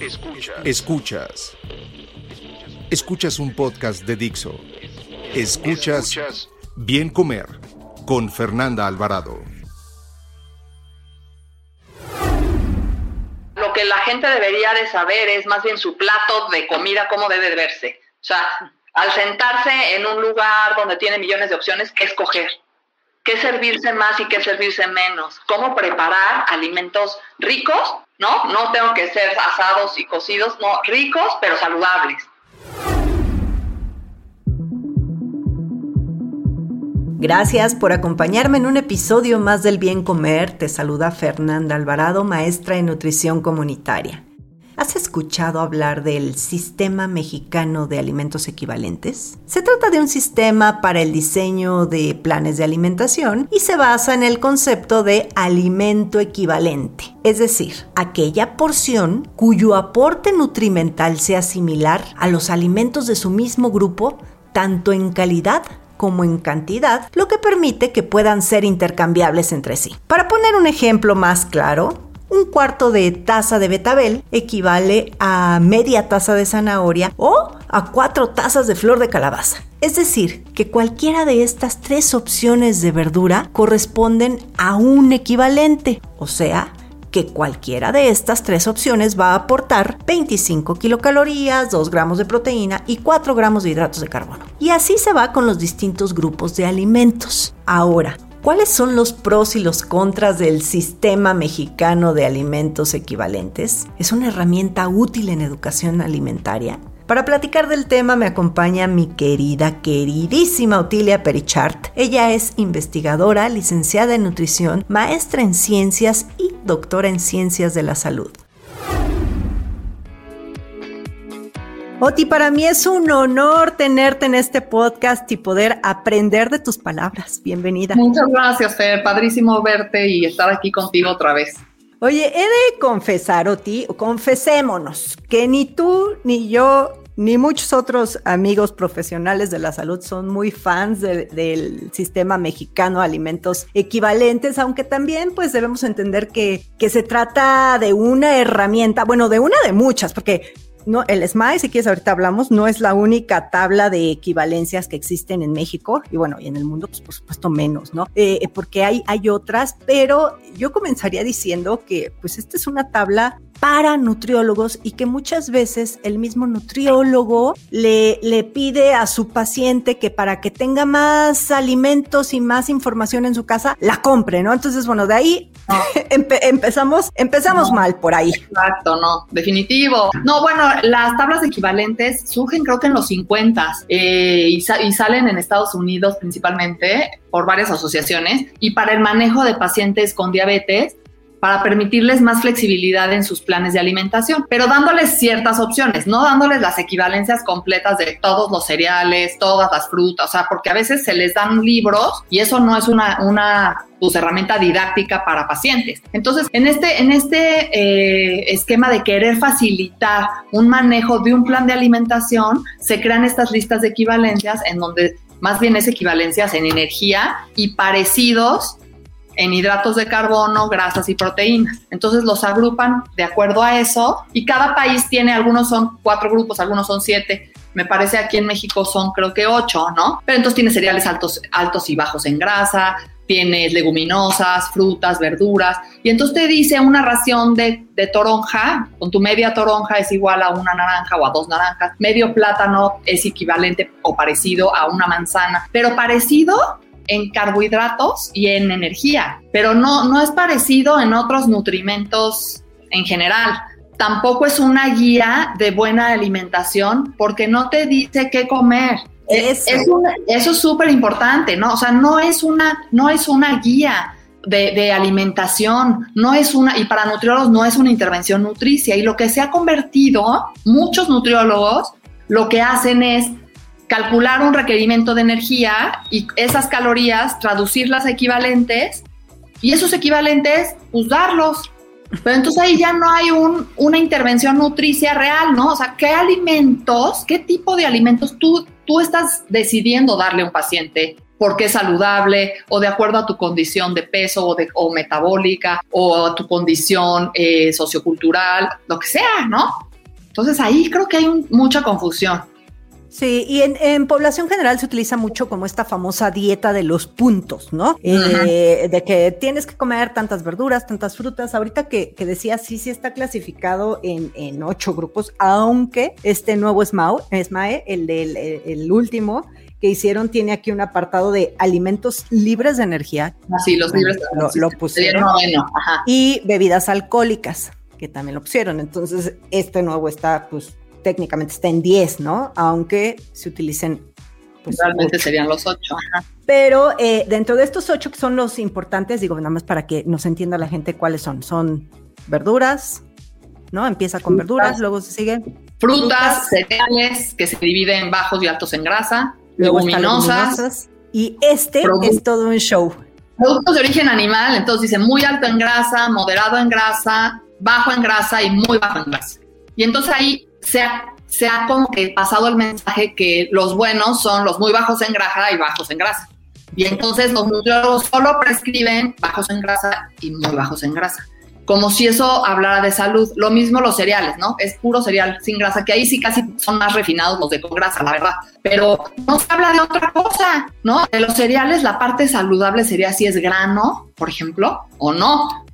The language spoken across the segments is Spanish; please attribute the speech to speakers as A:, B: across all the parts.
A: Escuchas. Escuchas. Escuchas un podcast de Dixo. Escuchas Bien Comer con Fernanda Alvarado.
B: Lo que la gente debería de saber es más bien su plato de comida, cómo debe de verse. O sea, al sentarse en un lugar donde tiene millones de opciones, ¿qué escoger? ¿Qué servirse más y qué servirse menos? ¿Cómo preparar alimentos ricos? ¿No? No tengo que ser asados y cocidos, no, ricos pero saludables.
C: Gracias por acompañarme en un episodio más del Bien Comer. Te saluda Fernanda Alvarado, maestra en nutrición comunitaria. ¿Has escuchado hablar del Sistema Mexicano de Alimentos Equivalentes? Se trata de un sistema para el diseño de planes de alimentación y se basa en el concepto de alimento equivalente, es decir, aquella porción cuyo aporte nutrimental sea similar a los alimentos de su mismo grupo, tanto en calidad como en cantidad, lo que permite que puedan ser intercambiables entre sí. Para poner un ejemplo más claro, un cuarto de taza de betabel equivale a media taza de zanahoria o a cuatro tazas de flor de calabaza. Es decir, que cualquiera de estas tres opciones de verdura corresponden a un equivalente, o sea, que cualquiera de estas tres opciones va a aportar 25 kilocalorías, 2 gramos de proteína y 4 gramos de hidratos de carbono. Y así se va con los distintos grupos de alimentos. Ahora, ¿Cuáles son los pros y los contras del sistema mexicano de alimentos equivalentes? ¿Es una herramienta útil en educación alimentaria? Para platicar del tema me acompaña mi querida, queridísima Otilia Perichart. Ella es investigadora, licenciada en nutrición, maestra en ciencias y doctora en ciencias de la salud. Oti, para mí es un honor tenerte en este podcast y poder aprender de tus palabras. Bienvenida.
B: Muchas gracias, Fer. Padrísimo verte y estar aquí contigo otra vez.
C: Oye, he de confesar, Oti, confesémonos, que ni tú ni yo ni muchos otros amigos profesionales de la salud son muy fans del sistema mexicano de alimentos equivalentes, aunque también pues debemos entender que, que se trata de una herramienta, bueno, de una de muchas, porque no, el SMAE, si quieres, ahorita hablamos, no es la única tabla de equivalencias que existen en México y bueno, y en el mundo, pues por supuesto menos, ¿no? Eh, porque hay, hay otras, pero yo comenzaría diciendo que pues esta es una tabla para nutriólogos y que muchas veces el mismo nutriólogo le, le pide a su paciente que para que tenga más alimentos y más información en su casa, la compre, ¿no? Entonces, bueno, de ahí empezamos, empezamos mal por ahí.
B: Exacto, no, definitivo. No, bueno, las tablas equivalentes surgen creo que en los 50 eh, y, y salen en Estados Unidos principalmente por varias asociaciones y para el manejo de pacientes con diabetes para permitirles más flexibilidad en sus planes de alimentación, pero dándoles ciertas opciones, no dándoles las equivalencias completas de todos los cereales, todas las frutas, o sea, porque a veces se les dan libros y eso no es una, una pues, herramienta didáctica para pacientes. Entonces, en este, en este eh, esquema de querer facilitar un manejo de un plan de alimentación, se crean estas listas de equivalencias en donde más bien es equivalencias en energía y parecidos en hidratos de carbono, grasas y proteínas. Entonces los agrupan de acuerdo a eso y cada país tiene, algunos son cuatro grupos, algunos son siete. Me parece aquí en México son creo que ocho, ¿no? Pero entonces tiene cereales altos, altos y bajos en grasa, tienes leguminosas, frutas, verduras, y entonces te dice una ración de, de, toronja, con tu media toronja es igual a una naranja o a dos naranjas, medio plátano es equivalente o parecido a una manzana, pero parecido en carbohidratos y en energía, pero no, no es parecido en otros nutrimentos en general. Tampoco es una guía de buena alimentación porque no te dice qué comer. Eso es súper importante, ¿no? O sea, no es, una, no es una guía. de, alimentación, no es una, y para nutriólogos no es una intervención nutricia. Y lo que se ha convertido, muchos nutriólogos lo que hacen es calcular un requerimiento de energía y esas calorías, traducirlas a equivalentes y esos equivalentes, usarlos. Pero entonces ahí ya no hay un, una intervención nutricia real, ¿no? O sea, ¿qué alimentos, qué tipo de alimentos tú, tú estás decidiendo darle a un paciente? porque es saludable o de acuerdo a tu condición de peso o, de, o metabólica o a tu condición eh, sociocultural, lo que sea, ¿no? Entonces ahí creo que hay mucha confusión.
C: Sí, y en, población general se utiliza mucho como esta famosa dieta de los puntos, ¿no? Eh, de que tienes que comer tantas verduras, tantas frutas. Ahorita que, que decía, sí, sí está clasificado en, en ocho grupos, aunque este nuevo SMAE, el del el último, que hicieron tiene aquí un apartado de alimentos libres de energía.
B: Así, ah, los libres de
C: energía. Lo, pusieron. Y bebidas alcohólicas, que también lo pusieron. Entonces, este nuevo está, pues, técnicamente está en 10, ¿no? Aunque se utilicen.
B: Pues, Realmente serían los 8.
C: Pero eh, dentro de estos 8 que son los importantes, digo, nada más para que nos entienda la gente cuáles son. Son verduras, ¿no? Empieza con verduras, luego se sigue.
B: Frutas, cereales, que se dividen en bajos y altos en grasa leguminosas.
C: Y este es todo un show.
B: Productos de origen animal, entonces dice muy alto en grasa, moderado en grasa, bajo en grasa y muy bajo en grasa. Y entonces ahí se ha, como que pasado el mensaje que los buenos son los muy bajos en grasa y bajos en grasa. Y entonces los nutriólogos solo prescriben bajos en grasa y muy bajos en grasa como si eso hablara de salud. Lo mismo los cereales, ¿no? Es puro cereal sin grasa, que ahí sí casi son más refinados los de con grasa, la verdad. Pero no se habla de otra cosa, ¿no? De los cereales, la parte saludable sería si es grano, por ejemplo, o no.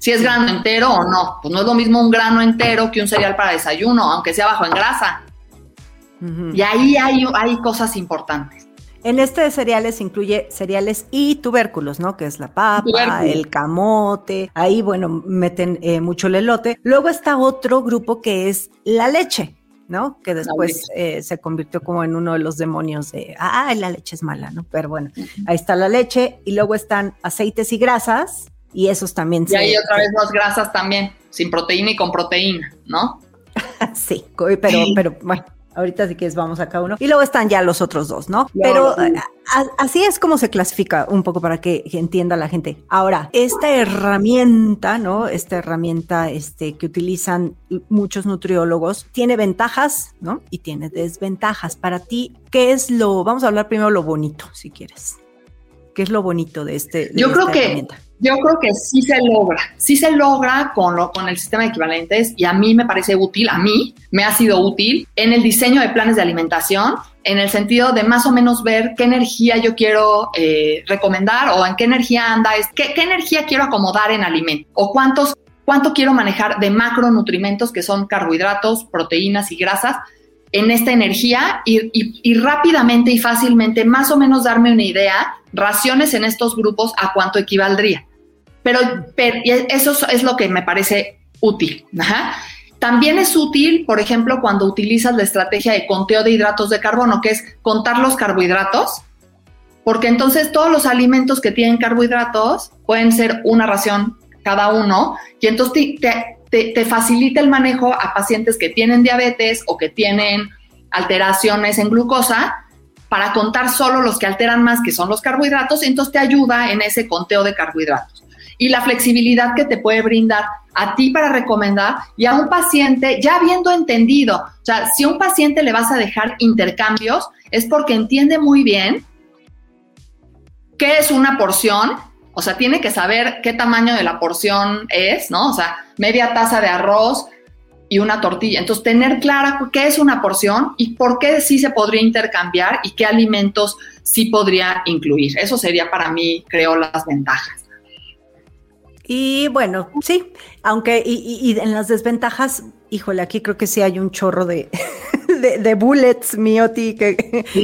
B: Si es grano entero o no. Pues no es lo mismo un grano entero que un cereal para desayuno, aunque sea bajo en grasa. Y ahí hay, hay cosas importantes.
C: En este de cereales incluye cereales y tubérculos, ¿no? Que es la papa, el camote. Ahí, bueno, meten eh, mucho el elote. Luego está otro grupo que es la leche, ¿no? Que después eh, se convirtió como en uno de los demonios de, ah, la leche es mala, ¿no? Pero bueno, ahí está la leche y luego están aceites y grasas y esos también.
B: Y ahí otra vez las grasas también, sin proteína y con proteína, ¿no?
C: sí, pero, pero bueno. Ahorita sí que es vamos a cada uno. Y luego están ya los otros dos, ¿no? Pero así es como se clasifica un poco para que, entienda la gente. Ahora, esta herramienta, ¿no? Esta herramienta este, que utilizan muchos nutriólogos tiene ventajas, ¿no? Y tiene desventajas. Para ti, ¿qué es lo, vamos a hablar primero lo bonito, si quieres. ¿Qué es lo bonito de este?
B: Yo creo que yo creo que sí se logra, sí se logra con, lo, con el sistema de equivalentes y a mí me parece útil, a mí me ha sido útil en el diseño de planes de alimentación, en el sentido de más o menos ver qué energía yo quiero eh, recomendar o en qué energía anda, es, qué, qué energía quiero acomodar en alimento o cuántos, cuánto quiero manejar de macronutrimentos que son carbohidratos, proteínas y grasas en esta energía y, rápidamente y fácilmente más o menos darme una idea, raciones en estos grupos a cuánto equivaldría. Pero, eso es lo que me parece útil. También es útil, por ejemplo, cuando utilizas la estrategia de conteo de hidratos de carbono, que es contar los carbohidratos, porque entonces todos los alimentos que tienen carbohidratos pueden ser una ración cada uno, y entonces te facilita el manejo a pacientes que tienen diabetes o que tienen alteraciones en glucosa, para contar solo los que alteran más, que son los carbohidratos, entonces te ayuda en ese conteo de carbohidratos y la flexibilidad que te puede brindar a ti para recomendar y a un paciente ya habiendo entendido. O sea, si a un paciente le vas a dejar intercambios, es porque entiende muy bien qué es una porción. O sea, tiene que saber qué tamaño de la porción es, ¿no? O sea, media taza de arroz y una tortilla. Entonces, tener clara qué es una porción y por qué sí se podría intercambiar y qué alimentos sí podría incluir. Eso sería para mí, creo, las ventajas.
C: Y bueno, sí, aunque y, en las desventajas, híjole, aquí creo que sí hay un chorro de, de, bullets, Mioti, que,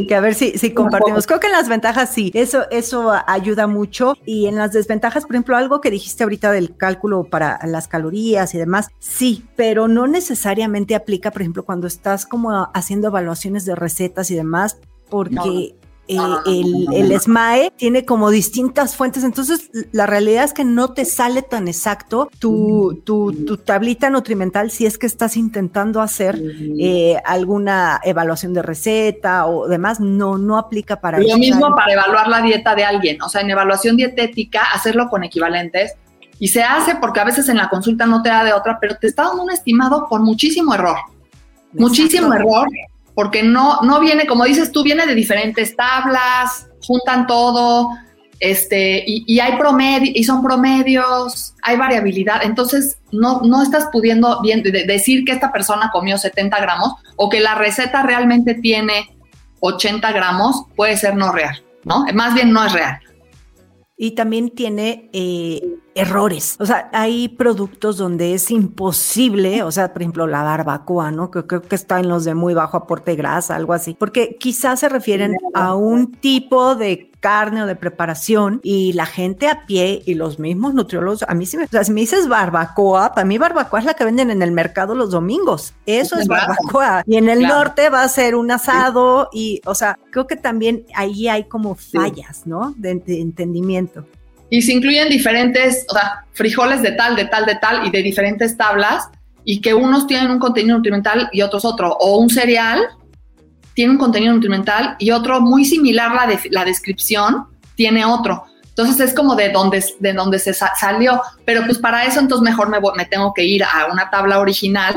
C: que, a ver si, si compartimos. Creo que en las ventajas sí, eso, eso ayuda mucho. Y en las desventajas, por ejemplo, algo que dijiste ahorita del cálculo para las calorías y demás, sí, pero no necesariamente aplica, por ejemplo, cuando estás como haciendo evaluaciones de recetas y demás, porque eh, el, el, SMAE tiene como distintas fuentes, entonces la realidad es que no te sale tan exacto tu, tu, tu tablita nutrimental si es que estás intentando hacer eh, alguna evaluación de receta o demás, no, no aplica para
B: Lo mismo para evaluar la dieta de alguien, o sea, en evaluación dietética, hacerlo con equivalentes. Y se hace porque a veces en la consulta no te da de otra, pero te está dando un estimado con muchísimo error. Muchísimo error porque no, no viene, como dices tú, viene de diferentes tablas, juntan todo, este, y, hay promedio, y son promedios, hay variabilidad, entonces no, no estás pudiendo decir que esta persona comió 70 gramos o que la receta realmente tiene 80 gramos, puede ser no real, ¿no? Más bien no es real.
C: Y también tiene eh, errores. O sea, hay productos donde es imposible, o sea, por ejemplo, la barbacoa, ¿no? Que creo que está en los de muy bajo aporte de grasa, algo así, porque quizás se refieren a un tipo de carne o de preparación y la gente a pie y los mismos nutriólogos, a mí sí me, o sea, si me dices barbacoa, para mí barbacoa es la que venden en el mercado los domingos. Eso es barbacoa. Y en el norte va a ser un asado y, o sea, creo que también ahí hay como fallas, ¿no? de entendimiento
B: y se incluyen diferentes, o sea, frijoles de tal, de tal, de tal y de diferentes tablas y que unos tienen un contenido nutrimental y otros otro, o un cereal tiene un contenido nutrimental y otro muy similar la, de, la descripción tiene otro. Entonces es como de donde, de donde se salió, pero pues para eso entonces mejor me, me tengo que ir a una tabla original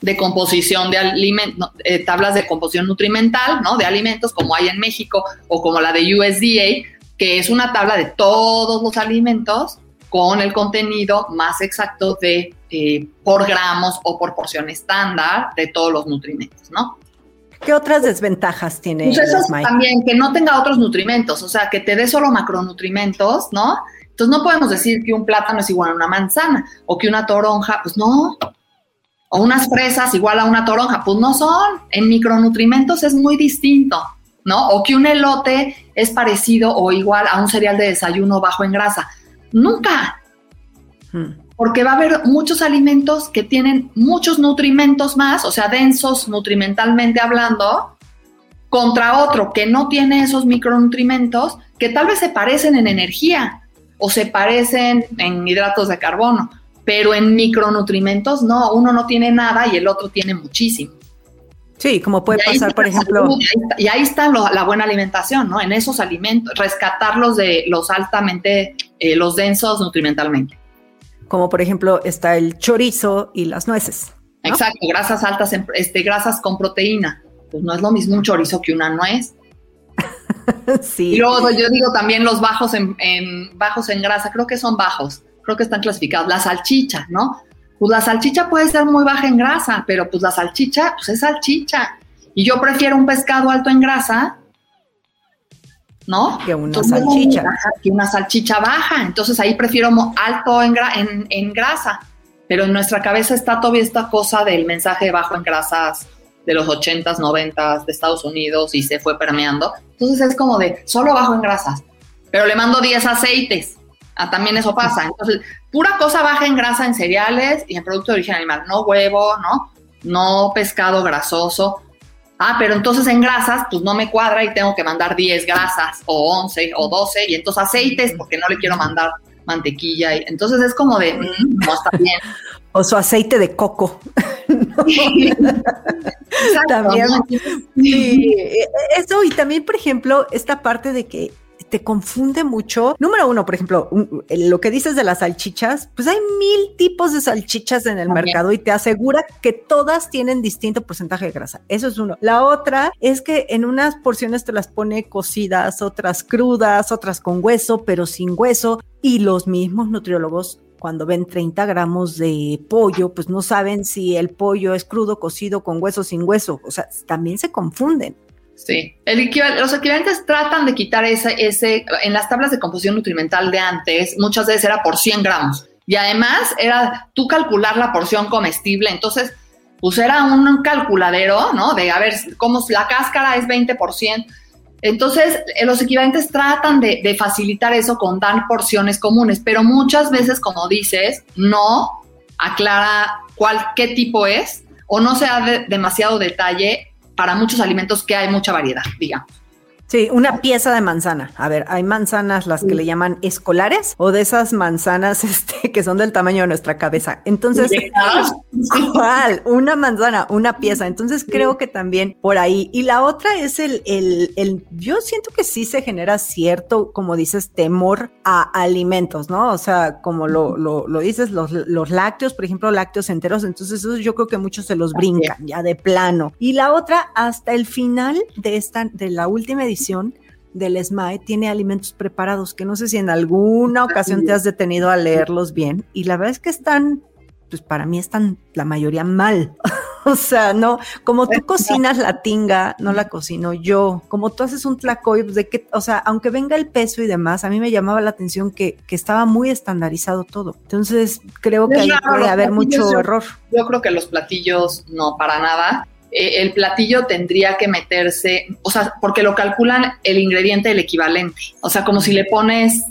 B: de composición de alimentos, eh, tablas de composición nutrimental, ¿no? De alimentos como hay en México o como la de USDA, que es una tabla de todos los alimentos con el contenido más exacto de eh, por gramos o por porción estándar de todos los nutrimentos, ¿no?
C: ¿Qué otras desventajas tiene
B: pues eso también, que no tenga otros nutrimentos, o sea, que te dé solo macronutrimentos, ¿no? Entonces no podemos decir que un plátano es igual a una manzana o que una toronja, pues no. O unas fresas igual a una toronja, pues no son. En micronutrimentos es muy distinto. ¿no? O que un elote es parecido o igual a un cereal de desayuno bajo en grasa. Nunca. Hmm. Porque va a haber muchos alimentos que tienen muchos nutrimentos más, o sea, densos nutrimentalmente hablando, contra otro que no tiene esos micronutrimentos, que tal vez se parecen en energía o se parecen en hidratos de carbono, pero en micronutrimentos no, uno no tiene nada y el otro tiene muchísimo.
C: Sí, como puede pasar, por ejemplo.
B: y ahí está, la buena alimentación, ¿no? En esos alimentos, rescatarlos de los altamente, eh, los densos nutrimentalmente.
C: Como por ejemplo está el chorizo y las nueces.
B: Exacto, grasas altas, este, grasas con proteína. Pues no es lo mismo un chorizo que una nuez. sí. Y luego yo digo también los bajos en, en, bajos en grasa, creo que son bajos, creo que están clasificados. La salchicha, ¿no? Pues la salchicha puede ser muy baja en grasa, pero pues la salchicha, pues es salchicha. Y yo prefiero un pescado alto en grasa, ¿no?
C: Que una salchicha.
B: Que una salchicha baja. Entonces ahí prefiero alto en, en, grasa. Pero en nuestra cabeza está todavía esta cosa del mensaje bajo en grasas de los 80s, 90s de Estados Unidos y se fue permeando. Entonces es como de solo bajo en grasas, pero le mando 10 aceites. Ah, también eso pasa. Entonces, pura cosa baja en grasa en cereales y en producto de origen animal, no huevo, ¿no? No pescado grasoso. Ah, pero entonces en grasas, pues no me cuadra y tengo que mandar 10 grasas o 11 o 12 y entonces aceites porque no le quiero mandar mantequilla. Y, entonces es como de, mm, no está bien.
C: O su aceite de coco. también. Sí, eso y también, por ejemplo, esta parte de que te confunde mucho. Número uno, por ejemplo, lo que dices de las salchichas, pues hay mil tipos de salchichas en el mercado y te asegura que todas tienen distinto porcentaje de grasa. Eso es uno. La otra es que en unas porciones te las pone cocidas, otras crudas, otras con hueso, pero sin hueso. Y los mismos nutriólogos cuando ven 30 gramos de pollo, pues no saben si el pollo es crudo, cocido, con hueso, sin hueso. O sea, también se confunden.
B: Sí, los equivalentes tratan de quitar ese, ese, en las tablas de composición nutrimental de antes, muchas veces era por 100 gramos. Y además era tú calcular la porción comestible, entonces pues era un calculadero, ¿no? De a ver, cómo la cáscara es 20%. Entonces, eh, los equivalentes tratan de, de, facilitar eso con dar porciones comunes, pero muchas veces, como dices, no aclara cuál, qué tipo es o no se da demasiado detalle para muchos alimentos que hay mucha variedad, digamos.
C: Sí, una pieza de manzana. A ver, hay manzanas las que le llaman escolares o de esas manzanas este, que son del tamaño de nuestra cabeza. Entonces, ¿cuál? Una manzana, una pieza. Entonces creo que también por ahí. Y la otra es el, el, el, yo siento que sí se genera cierto, como dices, temor a alimentos, ¿no? O sea, como lo, lo, lo dices, los, los, lácteos, por ejemplo, lácteos enteros. Entonces, eso yo creo que muchos se los brincan ya de plano. Y la otra, hasta el final de esta, de la última edición del SMAE tiene alimentos preparados que no sé si en alguna ocasión te has detenido a leerlos bien y la verdad es que están, pues para mí están la mayoría mal. o sea, no, como tú cocinas la tinga, no la cocino yo. Como tú haces un tlacoy, pues de que, o sea, aunque venga el peso y demás, a mí me llamaba la atención que, que estaba muy estandarizado todo. Entonces, creo que ahí puede haber mucho error.
B: Yo creo que los platillos no, para nada. Eh, el platillo tendría que meterse, o sea, porque lo calculan el ingrediente del equivalente. O sea, como si le pones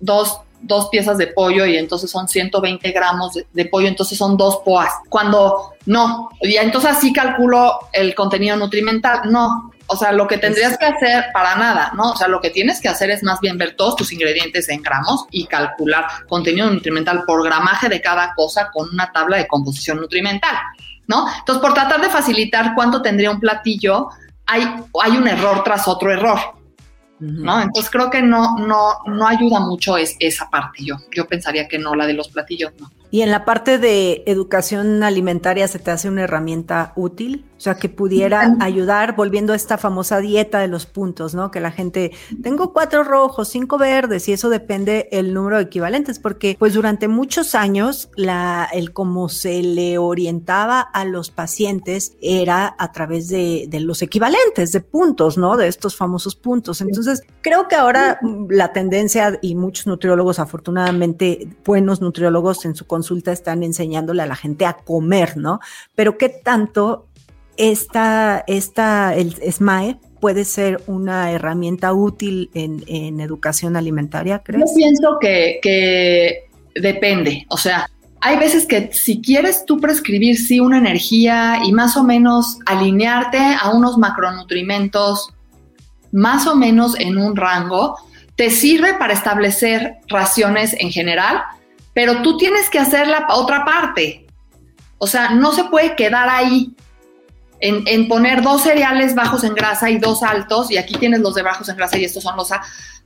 B: dos, dos piezas de pollo y entonces son 120 gramos de, pollo, entonces son dos poas. Cuando no, y entonces así calculo el contenido nutrimental. No, o sea, lo que tendrías que hacer para nada, ¿no? O sea, lo que tienes que hacer es más bien ver todos tus ingredientes en gramos y calcular contenido nutrimental por gramaje de cada cosa con una tabla de composición nutrimental. ¿No? Entonces, por tratar de facilitar cuánto tendría un platillo, hay, hay un error tras otro error. ¿No? Entonces creo que no, no, no ayuda mucho es, esa parte. Yo, yo pensaría que no, la de los platillos, no.
C: Y en la parte de educación alimentaria, ¿se te hace una herramienta útil? O sea, que pudiera ayudar volviendo a esta famosa dieta de los puntos, ¿no? Que la gente, tengo cuatro rojos, cinco verdes, y eso depende el número de equivalentes, porque pues durante muchos años, la, el cómo se le orientaba a los pacientes era a través de, de los equivalentes, de puntos, ¿no? De estos famosos puntos. Entonces, creo que ahora la tendencia, y muchos nutriólogos, afortunadamente, buenos nutriólogos en su consulta están enseñándole a la gente a comer, ¿no? Pero qué tanto esta, esta, el SMAE puede ser una herramienta útil en, educación alimentaria, ¿crees?
B: Yo pienso que, que depende, o sea, hay veces que si quieres tú prescribir sí una energía y más o menos alinearte a unos macronutrimentos más o menos en un rango, te sirve para establecer raciones en general, pero tú tienes que hacer la otra parte. O sea, no se puede quedar ahí en, poner dos cereales bajos en grasa y dos altos, y aquí tienes los de bajos en grasa y estos son los A.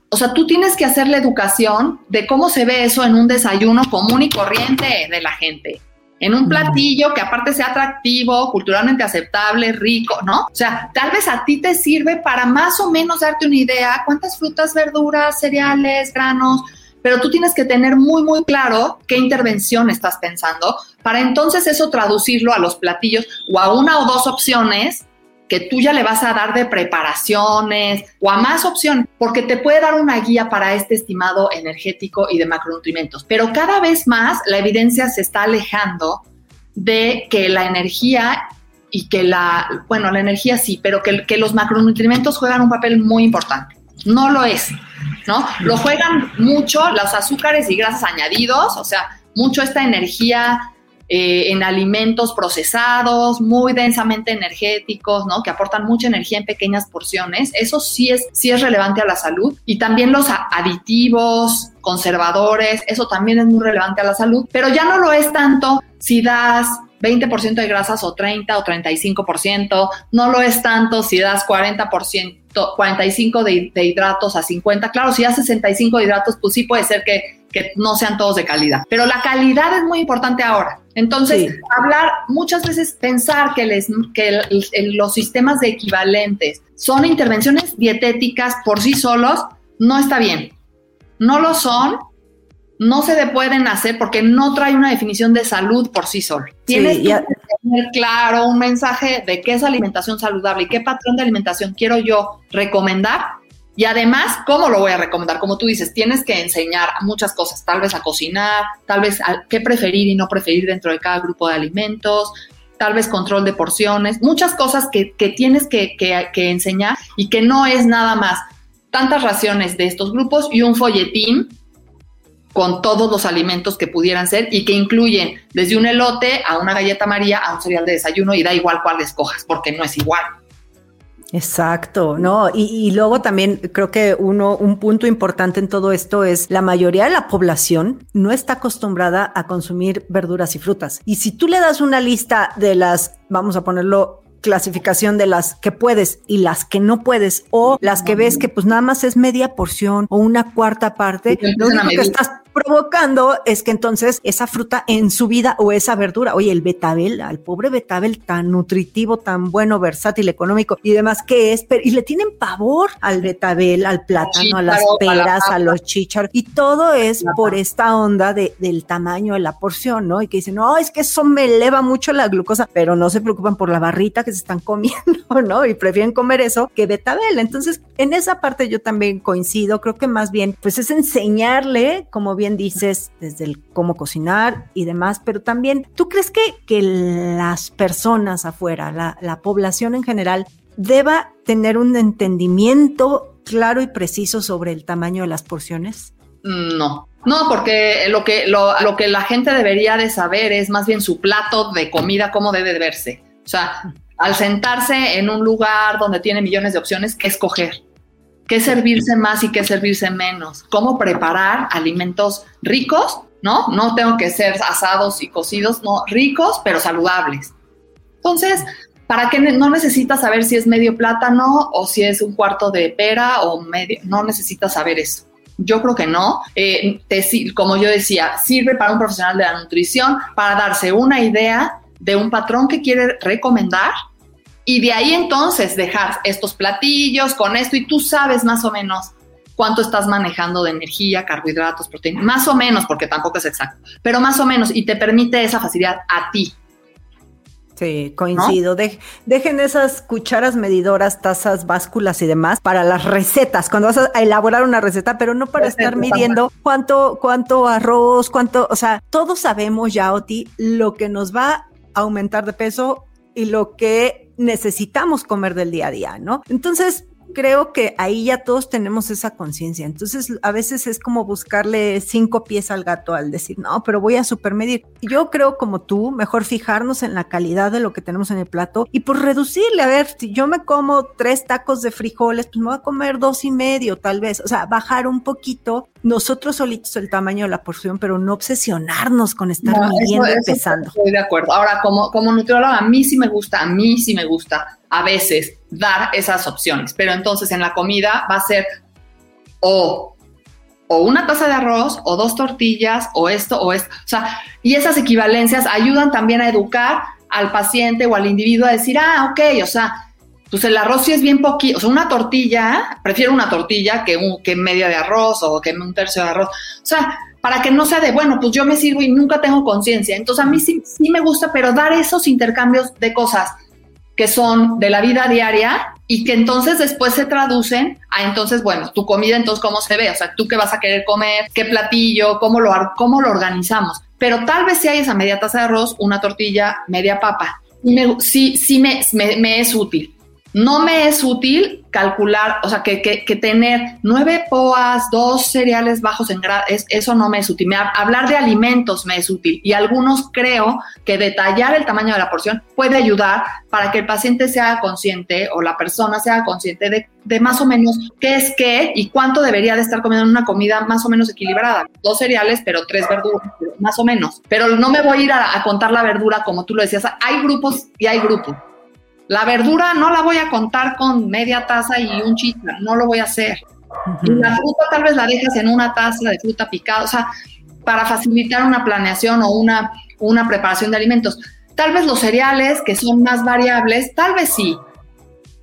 B: O sea, tú tienes que hacer la educación de cómo se ve eso en un desayuno común y corriente de la gente. En un platillo que aparte sea atractivo, culturalmente aceptable, rico, ¿no? O sea, tal vez a ti te sirve para más o menos darte una idea cuántas frutas, verduras, cereales, granos, pero tú tienes que tener muy, muy claro qué intervención estás pensando para entonces eso traducirlo a los platillos o a una o dos opciones que tú ya le vas a dar de preparaciones o a más opciones, porque te puede dar una guía para este estimado energético y de macronutrientes. Pero cada vez más la evidencia se está alejando de que la energía y que la, bueno, la energía sí, pero que, los macronutrientes juegan un papel muy importante. No lo es. ¿no? Lo juegan mucho los azúcares y grasas añadidos, o sea, mucho esta energía eh, en alimentos procesados, muy densamente energéticos, ¿no? Que aportan mucha energía en pequeñas porciones. Eso sí es, sí es relevante a la salud. Y también los aditivos, conservadores, eso también es muy relevante a la salud, pero ya no lo es tanto si das 20% de grasas o 30 o 35%, no lo es tanto si das 40%, 45 de, hidratos a 50. Claro, si das 65 de hidratos, pues sí puede ser que, que, no sean todos de calidad, pero la calidad es muy importante ahora. Entonces, hablar, muchas veces pensar que, les, que los sistemas de equivalentes son intervenciones dietéticas por sí solos, no está bien. No lo son no se pueden hacer porque no trae una definición de salud por sí solo. Tienes que tener claro un mensaje de qué es alimentación saludable y qué patrón de alimentación quiero yo recomendar. Y además, ¿cómo lo voy a recomendar? Como tú dices, tienes que enseñar muchas cosas, tal vez a cocinar, tal vez a qué preferir y no preferir dentro de cada grupo de alimentos, tal vez control de porciones, muchas cosas que, tienes que, que enseñar y que no es nada más tantas raciones de estos grupos y un folletín con todos los alimentos que pudieran ser y que incluyen desde un elote a una galleta María a un cereal de desayuno y da igual cuál escojas porque no es igual.
C: Exacto, ¿no? Y, luego también creo que uno, un punto importante en todo esto es la mayoría de la población no está acostumbrada a consumir verduras y frutas. Y si tú le das una lista de las, vamos a ponerlo clasificación de las que puedes y las que no puedes o las que ves que pues nada más es media porción o una cuarta parte, lo único que estás provocando es que entonces esa fruta en su vida o esa verdura, oye, el betabel, al pobre betabel tan nutritivo, tan bueno, versátil, económico y demás que es, y le tienen pavor al betabel, al plátano, a las peras, a, los chícharos y todo es por esta onda de, del tamaño de la porción, ¿no? Y que dicen, no, es que eso me eleva mucho la glucosa, pero no se preocupan por la barrita que están comiendo, ¿no? Y prefieren comer eso que betabel. Entonces, en esa parte yo también coincido, creo que más bien, pues es enseñarle, como bien dices, desde el cómo cocinar y demás, pero también, ¿tú crees que, que las personas afuera, la, la población en general, deba tener un entendimiento claro y preciso sobre el tamaño de las porciones?
B: No, no, porque lo que, lo, lo, que la gente debería de saber es más bien su plato de comida, cómo debe de verse. O sea, al sentarse en un lugar donde tiene millones de opciones, ¿qué escoger? qué servirse más y qué servirse menos, cómo preparar alimentos ricos, ¿no? No tengo que ser asados y cocidos, no, ricos pero saludables. Entonces, ¿para qué no necesitas saber si es medio plátano o si es un cuarto de pera o medio? No necesitas saber eso. Yo creo que no. Eh, como yo decía, sirve para un profesional de la nutrición para darse una idea de un patrón que quiere recomendar y de ahí entonces dejar estos platillos con esto y tú sabes más o menos cuánto estás manejando de energía, carbohidratos, proteínas, más o menos, porque tampoco es exacto, pero más o menos y te permite esa facilidad a ti.
C: Sí, coincido. dejen esas cucharas medidoras, tazas, básculas y demás para las recetas, cuando vas a elaborar una receta, pero no para estar midiendo cuánto, cuánto arroz, cuánto, o sea, todos sabemos ya, Oti, lo que nos va a aumentar de peso y lo que necesitamos comer del día a día, ¿no? Entonces, creo que ahí ya todos tenemos esa conciencia. Entonces, a veces es como buscarle cinco pies al gato al decir, no, pero voy a supermedir. Yo creo como tú, mejor fijarnos en la calidad de lo que tenemos en el plato y por reducirle, a ver, si yo me como tres tacos de frijoles, pues me voy a comer dos y medio tal vez. O sea, bajar un poquito nosotros solitos el tamaño de la porción, pero no obsesionarnos con estar midiendo y pesando.
B: Estoy de acuerdo. Ahora, como, como nutrióloga, a mí sí me gusta, a mí sí me gusta a veces dar esas opciones, pero entonces en la comida va a ser o, o una taza de arroz o dos tortillas o esto o esto. O sea, y esas equivalencias ayudan también a educar al paciente o al individuo a decir, ah, ok, o sea, pues el arroz sí es bien poquito, o sea, una tortilla, prefiero una tortilla que, un, que media de arroz o que un tercio de arroz. O sea, para que no sea de, bueno, pues yo me sirvo y nunca tengo conciencia. Entonces a mí sí, sí me gusta, pero dar esos intercambios de cosas que son de la vida diaria y que entonces después se traducen a entonces, bueno, tu comida entonces cómo se ve, o sea, tú qué vas a querer comer, qué platillo, cómo lo, cómo lo organizamos. Pero tal vez si hay esa media taza de arroz, una tortilla, media papa, sí, sí me, me es útil. No me es útil calcular, o sea, que, tener nueve POAS, dos cereales bajos en grado, eso no me es útil. hablar de alimentos me es útil y algunos creo que detallar el tamaño de la porción puede ayudar para que el paciente sea consciente o la persona sea consciente de, más o menos qué es qué y cuánto debería de estar comiendo en una comida más o menos equilibrada. Dos cereales, pero tres verduras, más o menos. Pero no me voy a ir a contar la verdura como tú lo decías. Hay grupos y hay grupos. La verdura no la voy a contar con media taza y un chita, no lo voy a hacer. la fruta tal vez la dejas en una taza de fruta picada, o sea, para facilitar una planeación o una, una preparación de alimentos. Tal vez los cereales, que son más variables, tal vez sí,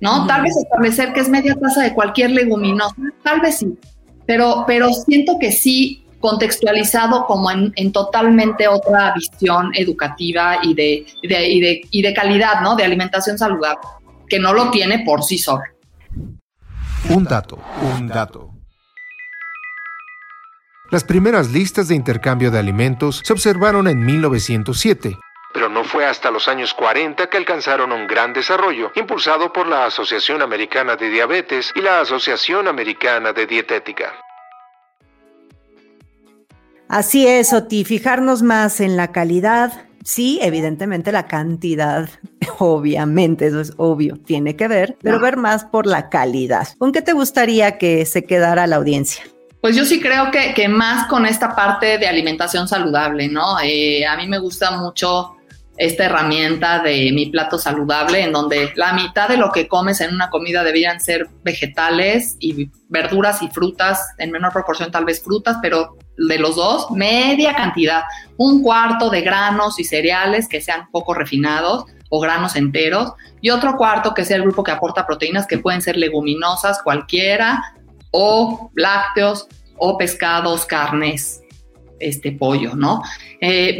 B: ¿no? Tal vez establecer que es media taza de cualquier leguminosa, tal vez sí, pero, pero siento que sí contextualizado como en, totalmente otra visión educativa y de, y de, calidad, ¿no? De alimentación saludable, que no lo tiene por sí solo.
A: Un dato, un dato. Las primeras listas de intercambio de alimentos se observaron en 1907, pero no fue hasta los años 40 que alcanzaron un gran desarrollo, impulsado por la Asociación Americana de Diabetes y la Asociación Americana de Dietética.
C: Así es, Oti, fijarnos más en la calidad Sí, evidentemente la cantidad, obviamente, eso es obvio, tiene que ver, pero ver más por la calidad. ¿Con qué te gustaría que se quedara la audiencia?
B: Pues yo sí creo que, que más con esta parte de alimentación saludable, ¿no? Eh, a mí me gusta mucho esta herramienta de mi plato saludable, en donde la mitad de lo que comes en una comida deberían ser vegetales y verduras y frutas, en menor proporción tal vez frutas, pero de los dos, media cantidad, un cuarto de granos y cereales que sean poco refinados o granos enteros, y otro cuarto que sea el grupo que aporta proteínas que pueden ser leguminosas cualquiera, o lácteos, o pescados, carnes, este pollo, ¿no? Eh,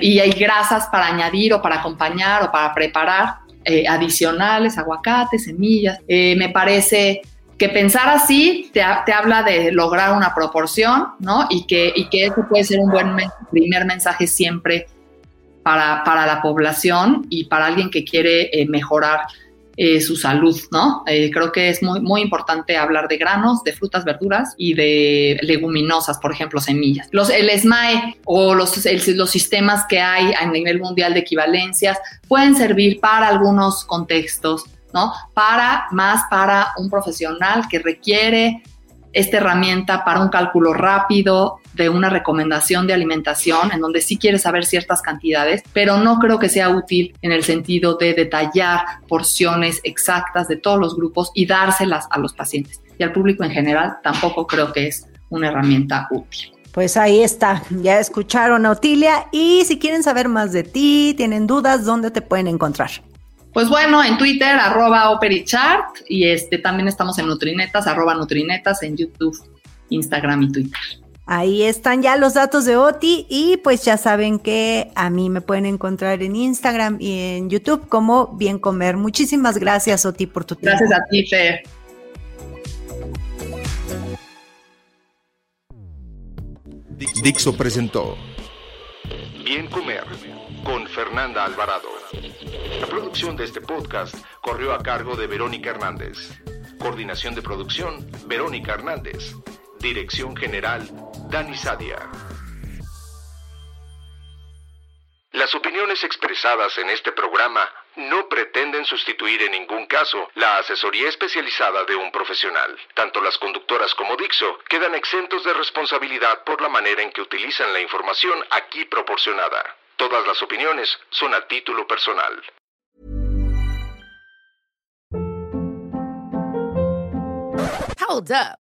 B: y hay grasas para añadir o para acompañar o para preparar eh, adicionales, aguacates, semillas. Eh, me parece que pensar así te, habla de lograr una proporción, ¿no? Y que, y que eso puede ser un buen primer mensaje siempre para, para, la población y para alguien que quiere mejorar eh, su salud, ¿no? Eh, creo que es muy, muy importante hablar de granos, de frutas, verduras y de leguminosas, por ejemplo, semillas. Los, el SMAE o los, los sistemas que hay a nivel mundial de equivalencias pueden servir para algunos contextos, ¿no? Para más para un profesional que requiere esta herramienta para un cálculo rápido de una recomendación de alimentación en donde sí quiere saber ciertas cantidades, pero no creo que sea útil en el sentido de detallar porciones exactas de todos los grupos y dárselas a los pacientes. Y al público en general tampoco creo que es una herramienta útil.
C: Pues ahí está, ya escucharon a Otilia y si quieren saber más de ti, tienen dudas, ¿dónde te pueden encontrar?
B: Pues bueno, en Twitter, arroba Operichart, y este, también estamos en Nutrinetas, arroba Nutrinetas, en YouTube, Instagram y Twitter.
C: Ahí están ya los datos de Oti y pues ya saben que a mí me pueden encontrar en Instagram y en YouTube como Bien Comer. Muchísimas gracias Oti por tu
B: tiempo. Gracias a ti, Fer.
A: Dixo presentó Bien Comer con Fernanda Alvarado. La producción de este podcast corrió a cargo de Verónica Hernández. Coordinación de producción, Verónica Hernández. Dirección General, Dani Sadia. Las opiniones expresadas en este programa no pretenden sustituir en ningún caso la asesoría especializada de un profesional. Tanto las conductoras como Dixo quedan exentos de responsabilidad por la manera en que utilizan la información aquí proporcionada. Todas las opiniones son a título personal.
D: Hold up.